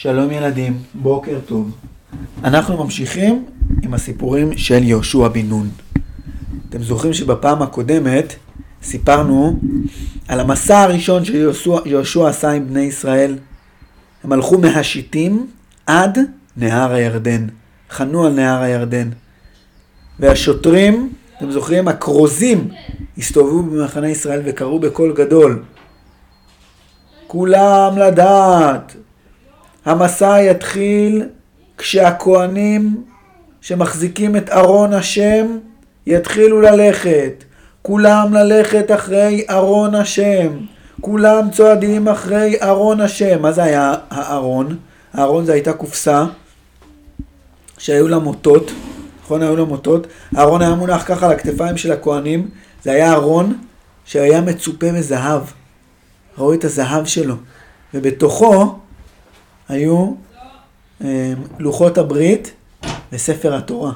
שלום ילדים, בוקר טוב. אנחנו ממשיכים עם הסיפורים של יהושע בן נון. אתם זוכרים שבפעם הקודמת סיפרנו על המסע הראשון שיהושע עשה עם בני ישראל. הם הלכו מהשיטים עד נהר הירדן, חנו על נהר הירדן. והשוטרים, אתם זוכרים, הכרוזים, הסתובבו במחנה ישראל וקראו בקול גדול. כולם לדעת, המסע יתחיל כשהכוהנים שמחזיקים את ארון השם יתחילו ללכת. כולם ללכת אחרי ארון השם. כולם צועדים אחרי ארון השם. מה זה היה הארון? הארון זה הייתה קופסה שהיו לה מוטות, נכון? היו לה מוטות. הארון היה מונח ככה על הכתפיים של הכוהנים. זה היה ארון שהיה מצופה מזהב. ראו את הזהב שלו. ובתוכו היו אה, לוחות הברית וספר התורה.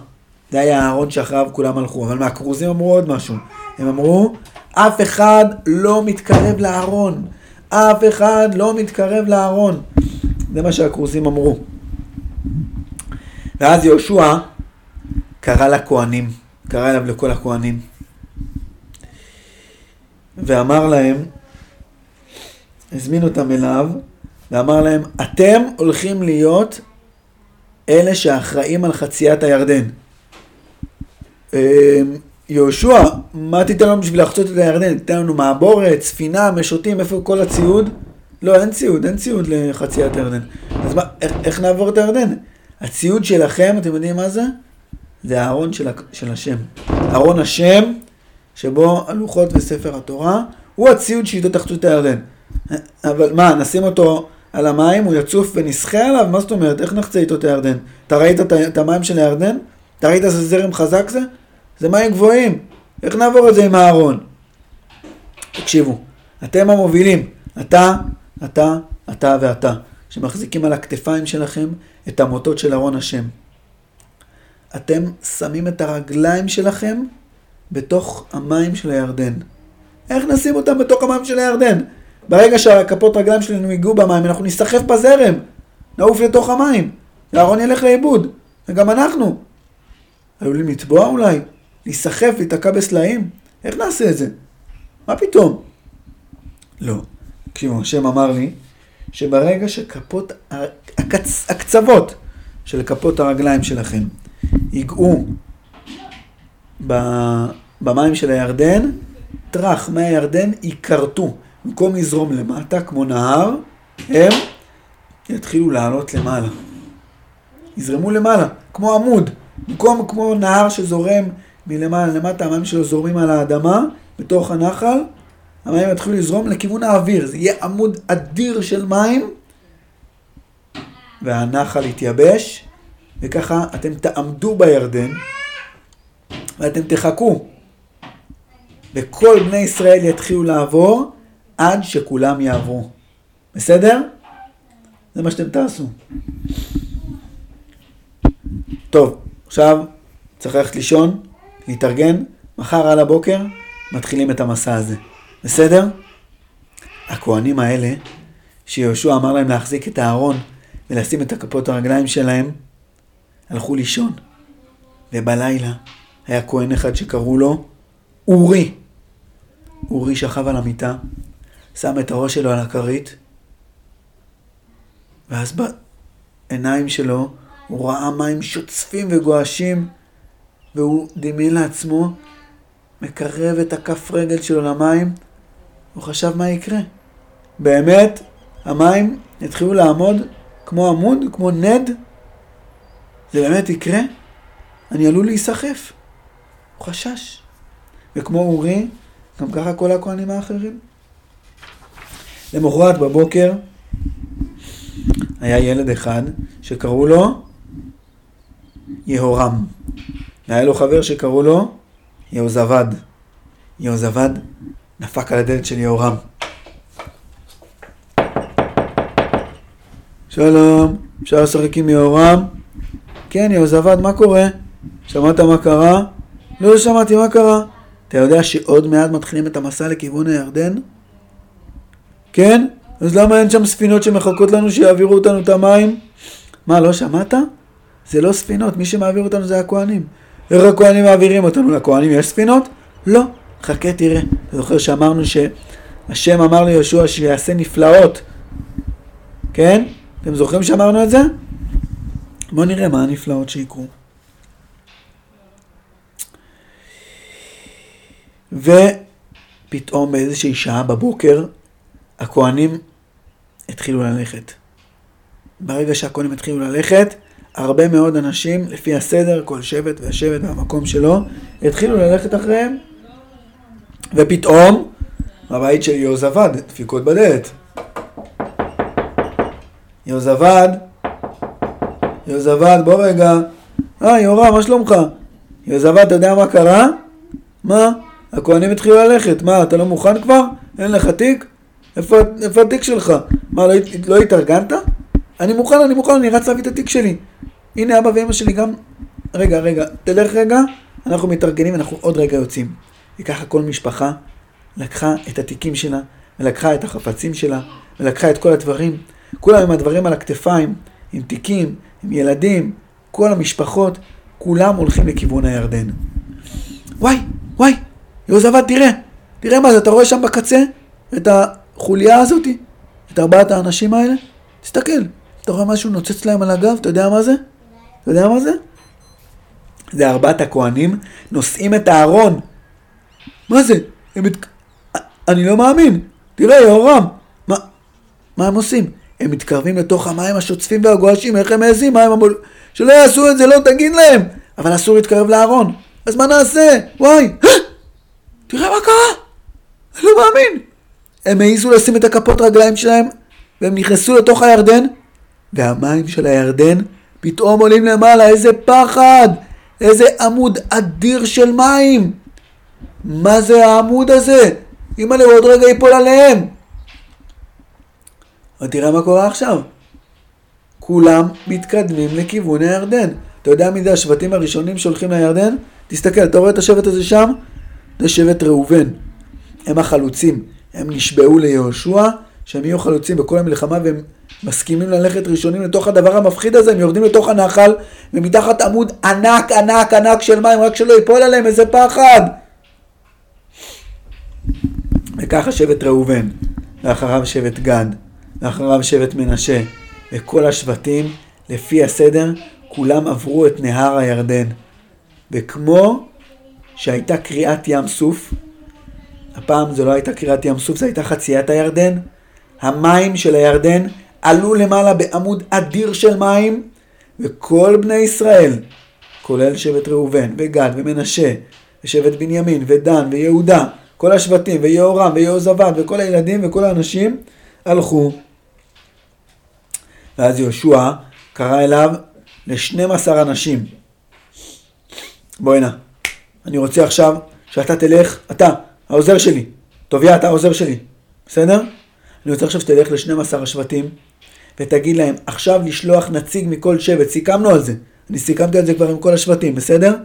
זה היה הארון שאחריו כולם הלכו. אבל מהכרוזים אמרו עוד משהו. הם אמרו, אף אחד לא מתקרב לארון. אף אחד לא מתקרב לארון. זה מה שהכרוזים אמרו. ואז יהושע קרא לכהנים, קרא אליו לכל הכהנים, ואמר להם, הזמין אותם אליו, ואמר להם, אתם הולכים להיות אלה שאחראים על חציית הירדן. אמ, יהושע, מה תיתן לנו בשביל לחצות את הירדן? תיתן לנו מעבורת, ספינה, משוטים, איפה כל הציוד? לא, אין ציוד, אין ציוד לחציית הירדן. אז מה, איך, איך נעבור את הירדן? הציוד שלכם, אתם יודעים מה זה? זה הארון של, של השם. ארון השם, שבו הלוחות וספר התורה, הוא הציוד שאיתו תחצו את הירדן. אבל מה, נשים אותו על המים, הוא יצוף ונסחה עליו? מה זאת אומרת? איך נחצה איתו את הירדן? אתה ראית את המים של הירדן? אתה ראית איזה זרם חזק זה? זה מים גבוהים. איך נעבור את זה עם הארון? תקשיבו, אתם המובילים, אתה, אתה, אתה ואתה, שמחזיקים על הכתפיים שלכם את המוטות של ארון השם. אתם שמים את הרגליים שלכם בתוך המים של הירדן. איך נשים אותם בתוך המים של הירדן? ברגע שהכפות רגליים שלנו ייגעו במים, אנחנו נסחף בזרם, נעוף לתוך המים, והארון ילך לאיבוד, וגם אנחנו. עלולים לטבוע אולי, להיסחף, להיתקע בסלעים, איך נעשה את זה? מה פתאום? לא. תקשיבו, השם אמר לי, שברגע שכפות, הקצ, הקצוות של כפות הרגליים שלכם ייגעו במים של הירדן, טראח מהירדן ייכרתו. במקום לזרום למטה כמו נהר, הם יתחילו לעלות למעלה. יזרמו למעלה, כמו עמוד. במקום כמו נהר שזורם מלמעלה למטה, המים שלו זורמים על האדמה, בתוך הנחל, המים יתחילו לזרום לכיוון האוויר. זה יהיה עמוד אדיר של מים, והנחל יתייבש, וככה אתם תעמדו בירדן, ואתם תחכו. וכל בני ישראל יתחילו לעבור, עד שכולם יעברו. בסדר? זה מה שאתם תעשו. טוב, עכשיו צריך ללכת לישון, להתארגן, מחר על הבוקר מתחילים את המסע הזה. בסדר? הכהנים האלה, שיהושע אמר להם להחזיק את הארון ולשים את הכפות הרגליים שלהם, הלכו לישון. ובלילה היה כהן אחד שקראו לו אורי. אורי שכב על המיטה, שם את הראש שלו על הכרית, ואז בעיניים שלו הוא ראה מים שוצפים וגועשים, והוא דמיין לעצמו, מקרב את הכף רגל שלו למים, הוא חשב מה יקרה. באמת, המים יתחילו לעמוד כמו עמוד, כמו נד, זה באמת יקרה? אני עלול להיסחף. הוא חשש. וכמו אורי, גם ככה כל הכהנים האחרים. למחרת בבוקר היה ילד אחד שקראו לו יהורם. והיה לו חבר שקראו לו יהוזבד. יהוזבד דפק על הדלת של יהורם. שלום, אפשר לשחק עם יהורם? כן, יהוזבד, מה קורה? שמעת מה קרה? לא שמעתי מה קרה. אתה יודע שעוד מעט מתחילים את המסע לכיוון הירדן? כן? אז למה אין שם ספינות שמחכות לנו שיעבירו אותנו את המים? מה, לא שמעת? זה לא ספינות, מי שמעביר אותנו זה הכוהנים. איך הכוהנים מעבירים אותנו? לכוהנים יש ספינות? לא. חכה תראה. אתה זוכר שאמרנו שהשם אמר ליהושע שיעשה נפלאות, כן? אתם זוכרים שאמרנו את זה? בואו נראה מה הנפלאות שיקרו. ופתאום באיזושהי שעה בבוקר הכוהנים התחילו ללכת. ברגע שהכוהנים התחילו ללכת, הרבה מאוד אנשים, לפי הסדר, כל שבט והשבט והמקום שלו, התחילו ללכת אחריהם. ופתאום, בבית של יהוזבד, דפיקות בדלת. יהוזבד, יהוזבד, בוא רגע. אה, יורם, מה שלומך? יהוזבד, אתה יודע מה קרה? מה? הכהנים התחילו ללכת. מה, אתה לא מוכן כבר? אין לך תיק? איפה, איפה התיק שלך? מה, לא, לא התארגנת? אני מוכן, אני מוכן, אני רץ להביא את התיק שלי. הנה אבא ואמא שלי גם... רגע, רגע, תלך רגע, אנחנו מתארגנים, אנחנו עוד רגע יוצאים. וככה כל משפחה לקחה את התיקים שלה, ולקחה את החפצים שלה, ולקחה את כל הדברים. כולם עם הדברים על הכתפיים, עם תיקים, עם ילדים, כל המשפחות, כולם הולכים לכיוון הירדן. וואי, וואי, יהוזבד, תראה, תראה מה זה, אתה רואה שם בקצה את החוליה הזאתי? את ארבעת האנשים האלה? תסתכל, אתה רואה משהו נוצץ להם על הגב? אתה יודע מה זה? אתה יודע מה זה? זה ארבעת הכהנים נושאים את הארון. מה זה? הם מת... אני לא מאמין. תראה, יהורם, מה, מה הם עושים? הם מתקרבים לתוך המים השוצפים והגועשים, איך הם מעזים? מה הם אמרו? שלא יעשו את זה, לא תגיד להם. אבל אסור להתקרב לארון. אז מה נעשה? וואי, תראה מה קרה. אני לא מאמין. הם העזו לשים את הכפות רגליים שלהם, והם נכנסו לתוך הירדן, והמים של הירדן פתאום עולים למעלה, איזה פחד! איזה עמוד אדיר של מים! מה זה העמוד הזה? אימא'לה, עוד רגע ייפול עליהם! אבל תראה מה קורה עכשיו. כולם מתקדמים לכיוון הירדן. אתה יודע מי זה השבטים הראשונים שהולכים לירדן? תסתכל, אתה רואה את השבט הזה שם? זה שבט ראובן. הם החלוצים. הם נשבעו ליהושע שהם יהיו חלוצים בכל המלחמה והם מסכימים ללכת ראשונים לתוך הדבר המפחיד הזה, הם יורדים לתוך הנחל ומתחת עמוד ענק ענק ענק של מים, רק שלא ייפול עליהם, איזה פחד! וככה שבט ראובן, ואחריו שבט גד, ואחריו שבט מנשה, וכל השבטים, לפי הסדר, כולם עברו את נהר הירדן. וכמו שהייתה קריאת ים סוף, הפעם זו לא הייתה קריאת ים סוף, זו הייתה חציית הירדן, המים של הירדן עלו למעלה בעמוד אדיר של מים, וכל בני ישראל, כולל שבט ראובן, וגד, ומנשה, ושבט בנימין, ודן, ויהודה, כל השבטים, ויהורם, ויהוזבד, וכל הילדים, וכל האנשים, הלכו. ואז יהושע קרא אליו ל-12 אנשים. בוא הנה, אני רוצה עכשיו שאתה תלך, אתה, העוזר שלי, טוביה, אתה העוזר שלי, בסדר? אני רוצה עכשיו שתלך ל-12 השבטים, ותגיד להם, עכשיו לשלוח נציג מכל שבט, סיכמנו על זה. אני סיכמתי על זה כבר עם כל השבטים, בסדר?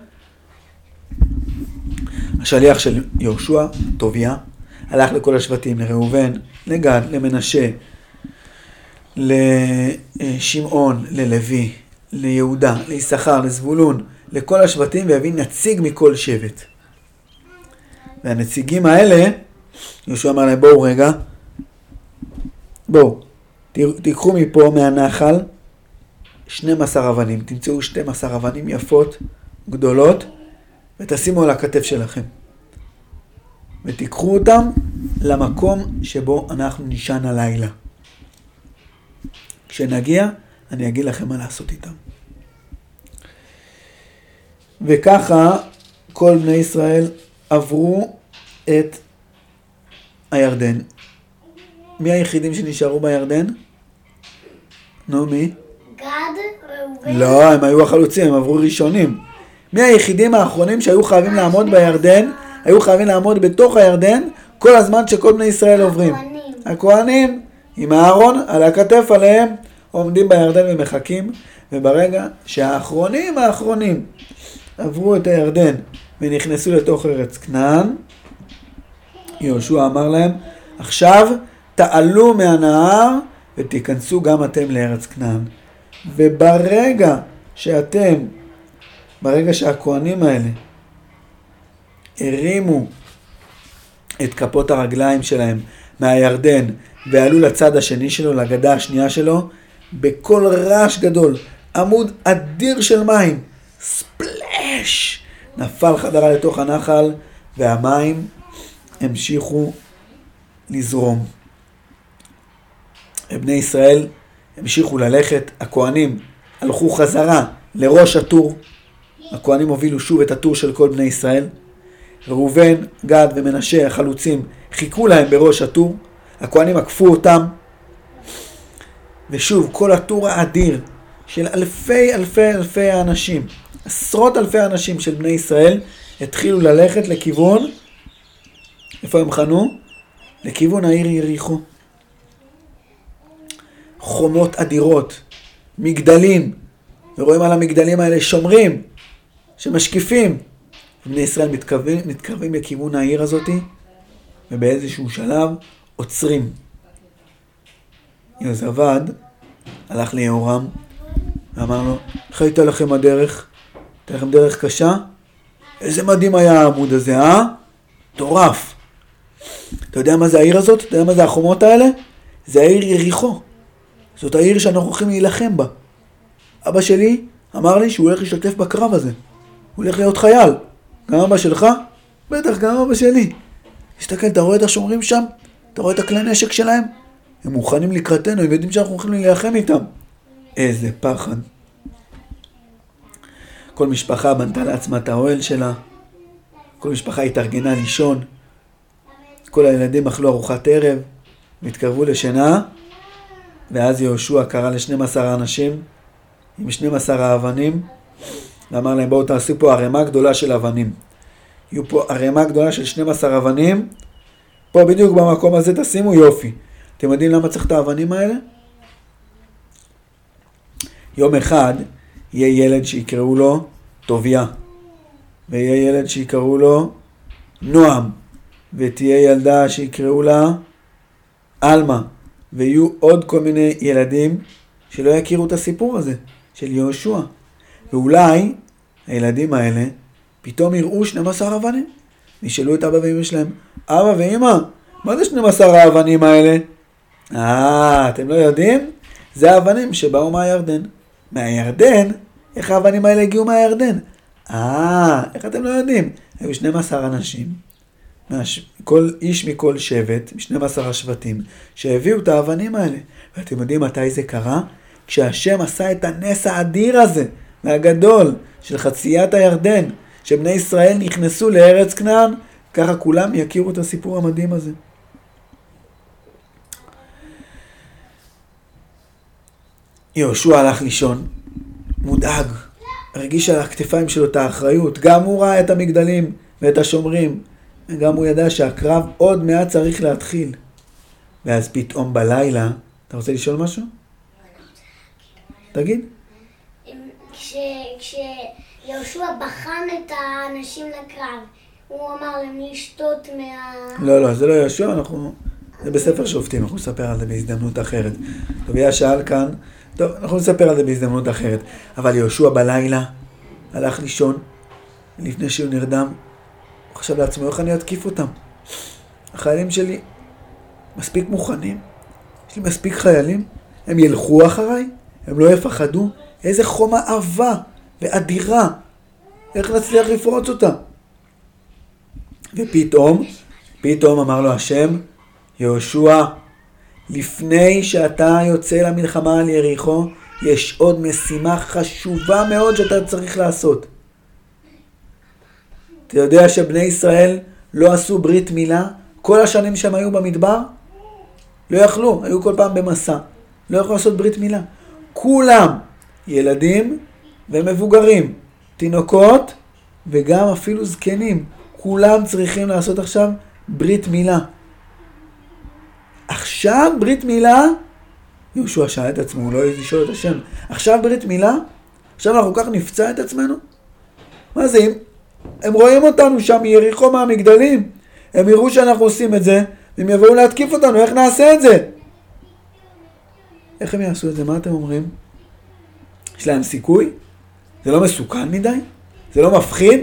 השליח של יהושע, טוביה, הלך לכל השבטים, לראובן, לגד, למנשה, לשמעון, ללוי, ליהודה, ליששכר, לזבולון, לכל השבטים, והביא נציג מכל שבט. והנציגים האלה, יהושע אמר להם, בואו רגע, בואו, תיקחו מפה מהנחל 12 אבנים, תמצאו 12 אבנים יפות, גדולות, ותשימו על הכתף שלכם. ותיקחו אותם למקום שבו אנחנו נישן הלילה. כשנגיע, אני אגיד לכם מה לעשות איתם. וככה כל בני ישראל עברו את הירדן. מי היחידים שנשארו בירדן? נו, מי? גד, ראובן. לא, הם היו החלוצים, הם עברו ראשונים. מי היחידים האחרונים שהיו חייבים לעמוד בירדן, היו חייבים לעמוד בתוך הירדן כל הזמן שכל בני ישראל עוברים. הכהנים. הכהנים, עם הארון על הכתף עליהם, עומדים בירדן ומחכים, וברגע שהאחרונים האחרונים עברו את הירדן ונכנסו לתוך ארץ כנען, יהושע אמר להם, עכשיו תעלו מהנהר ותיכנסו גם אתם לארץ כנען. וברגע שאתם, ברגע שהכוהנים האלה הרימו את כפות הרגליים שלהם מהירדן ועלו לצד השני שלו, לגדה השנייה שלו, בקול רעש גדול, עמוד אדיר של מים, ספלאש, נפל חדרה לתוך הנחל והמים המשיכו לזרום. בני ישראל המשיכו ללכת, הכהנים הלכו חזרה לראש הטור, הכהנים הובילו שוב את הטור של כל בני ישראל. ראובן, גד ומנשה, החלוצים, חיכו להם בראש הטור, הכהנים עקפו אותם, ושוב, כל הטור האדיר של אלפי אלפי אלפי האנשים, עשרות אלפי אנשים של בני ישראל, התחילו ללכת לכיוון, איפה הם חנו? לכיוון העיר יריחו. חומות אדירות, מגדלים, ורואים על המגדלים האלה שומרים, שמשקיפים. בני ישראל מתקרבים, מתקרבים לכיוון העיר הזאתי, ובאיזשהו שלב עוצרים. יוזבד הלך ליהורם ואמר לו, איך הייתה לכם הדרך? הייתה לכם דרך קשה? איזה מדהים היה העמוד הזה, אה? מטורף. אתה יודע מה זה העיר הזאת? אתה יודע מה זה החומות האלה? זה העיר יריחו. זאת העיר שאנחנו הולכים להילחם בה. אבא שלי אמר לי שהוא הולך להשתתף בקרב הזה. הוא הולך להיות חייל. גם אבא שלך? בטח, גם אבא שלי. תסתכל, אתה רואה את השומרים שם? אתה רואה את הכלי נשק שלהם? הם מוכנים לקראתנו, הם יודעים שאנחנו הולכים להילחם איתם. איזה פחד. כל משפחה בנתה לעצמה את האוהל שלה, כל משפחה התארגנה לישון, כל הילדים אכלו ארוחת ערב, והתקרבו לשינה, ואז יהושע קרא ל-12 האנשים עם 12 האבנים, ואמר להם בואו תעשו פה ערימה גדולה של אבנים. יהיו פה ערימה גדולה של 12 אבנים, פה בדיוק במקום הזה תשימו יופי. אתם יודעים למה צריך את האבנים האלה? יום אחד יהיה ילד שיקראו לו טוביה, ויהיה ילד שיקראו לו נועם, ותהיה ילדה שיקראו לה עלמה, ויהיו עוד כל מיני ילדים שלא יכירו את הסיפור הזה של יהושע. ואולי הילדים האלה פתאום יראו 12 אבנים. וישאלו את אבא ואמא שלהם, אבא ואמא, מה זה 12 האבנים האלה? אה, אתם לא יודעים? זה האבנים שבאו מהירדן. מהירדן? איך האבנים האלה הגיעו מהירדן? אה, איך אתם לא יודעים? היו 12 אנשים, כל איש מכל שבט, 12 השבטים, שהביאו את האבנים האלה. ואתם יודעים מתי זה קרה? כשהשם עשה את הנס האדיר הזה, והגדול, של חציית הירדן, שבני ישראל נכנסו לארץ כנען, ככה כולם יכירו את הסיפור המדהים הזה. יהושע הלך לישון, מודאג, הרגיש על הכתפיים שלו את האחריות, גם הוא ראה את המגדלים ואת השומרים, וגם הוא ידע שהקרב עוד מעט צריך להתחיל. ואז פתאום בלילה, אתה רוצה לשאול משהו? תגיד. כשיהושע בחן את האנשים לקרב, הוא אמר להם לשתות מה... לא, לא, זה לא יהושע, אנחנו... זה בספר שופטים, אנחנו נספר על זה בהזדמנות אחרת. טוביה שאל כאן, טוב, אנחנו נספר על זה בהזדמנות אחרת. אבל יהושע בלילה הלך לישון, לפני שהוא נרדם, הוא חשב לעצמו, איך אני אתקיף אותם? החיילים שלי מספיק מוכנים, יש לי מספיק חיילים, הם ילכו אחריי, הם לא יפחדו, איזה חומה עבה ואדירה, איך נצליח לפרוץ אותה? ופתאום, פתאום אמר לו השם, יהושע, לפני שאתה יוצא למלחמה על יריחו, יש עוד משימה חשובה מאוד שאתה צריך לעשות. אתה יודע שבני ישראל לא עשו ברית מילה כל השנים שהם היו במדבר? לא יכלו, היו כל פעם במסע. לא יכלו לעשות ברית מילה. כולם, ילדים ומבוגרים, תינוקות וגם אפילו זקנים, כולם צריכים לעשות עכשיו ברית מילה. עכשיו ברית מילה, יהושע שאל את עצמו, הוא לא לשאול את השם, עכשיו ברית מילה? עכשיו אנחנו כך נפצע את עצמנו? מה זה, אם הם רואים אותנו שם מיריחו מהמגדלים, הם יראו שאנחנו עושים את זה, הם יבואו להתקיף אותנו, איך נעשה את זה? איך הם יעשו את זה? מה אתם אומרים? יש להם סיכוי? זה לא מסוכן מדי? זה לא מפחיד?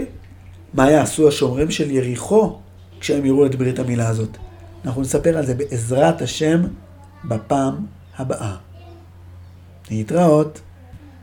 מה יעשו השומרים של יריחו כשהם יראו את ברית המילה הזאת? אנחנו נספר על זה בעזרת השם בפעם הבאה. להתראות.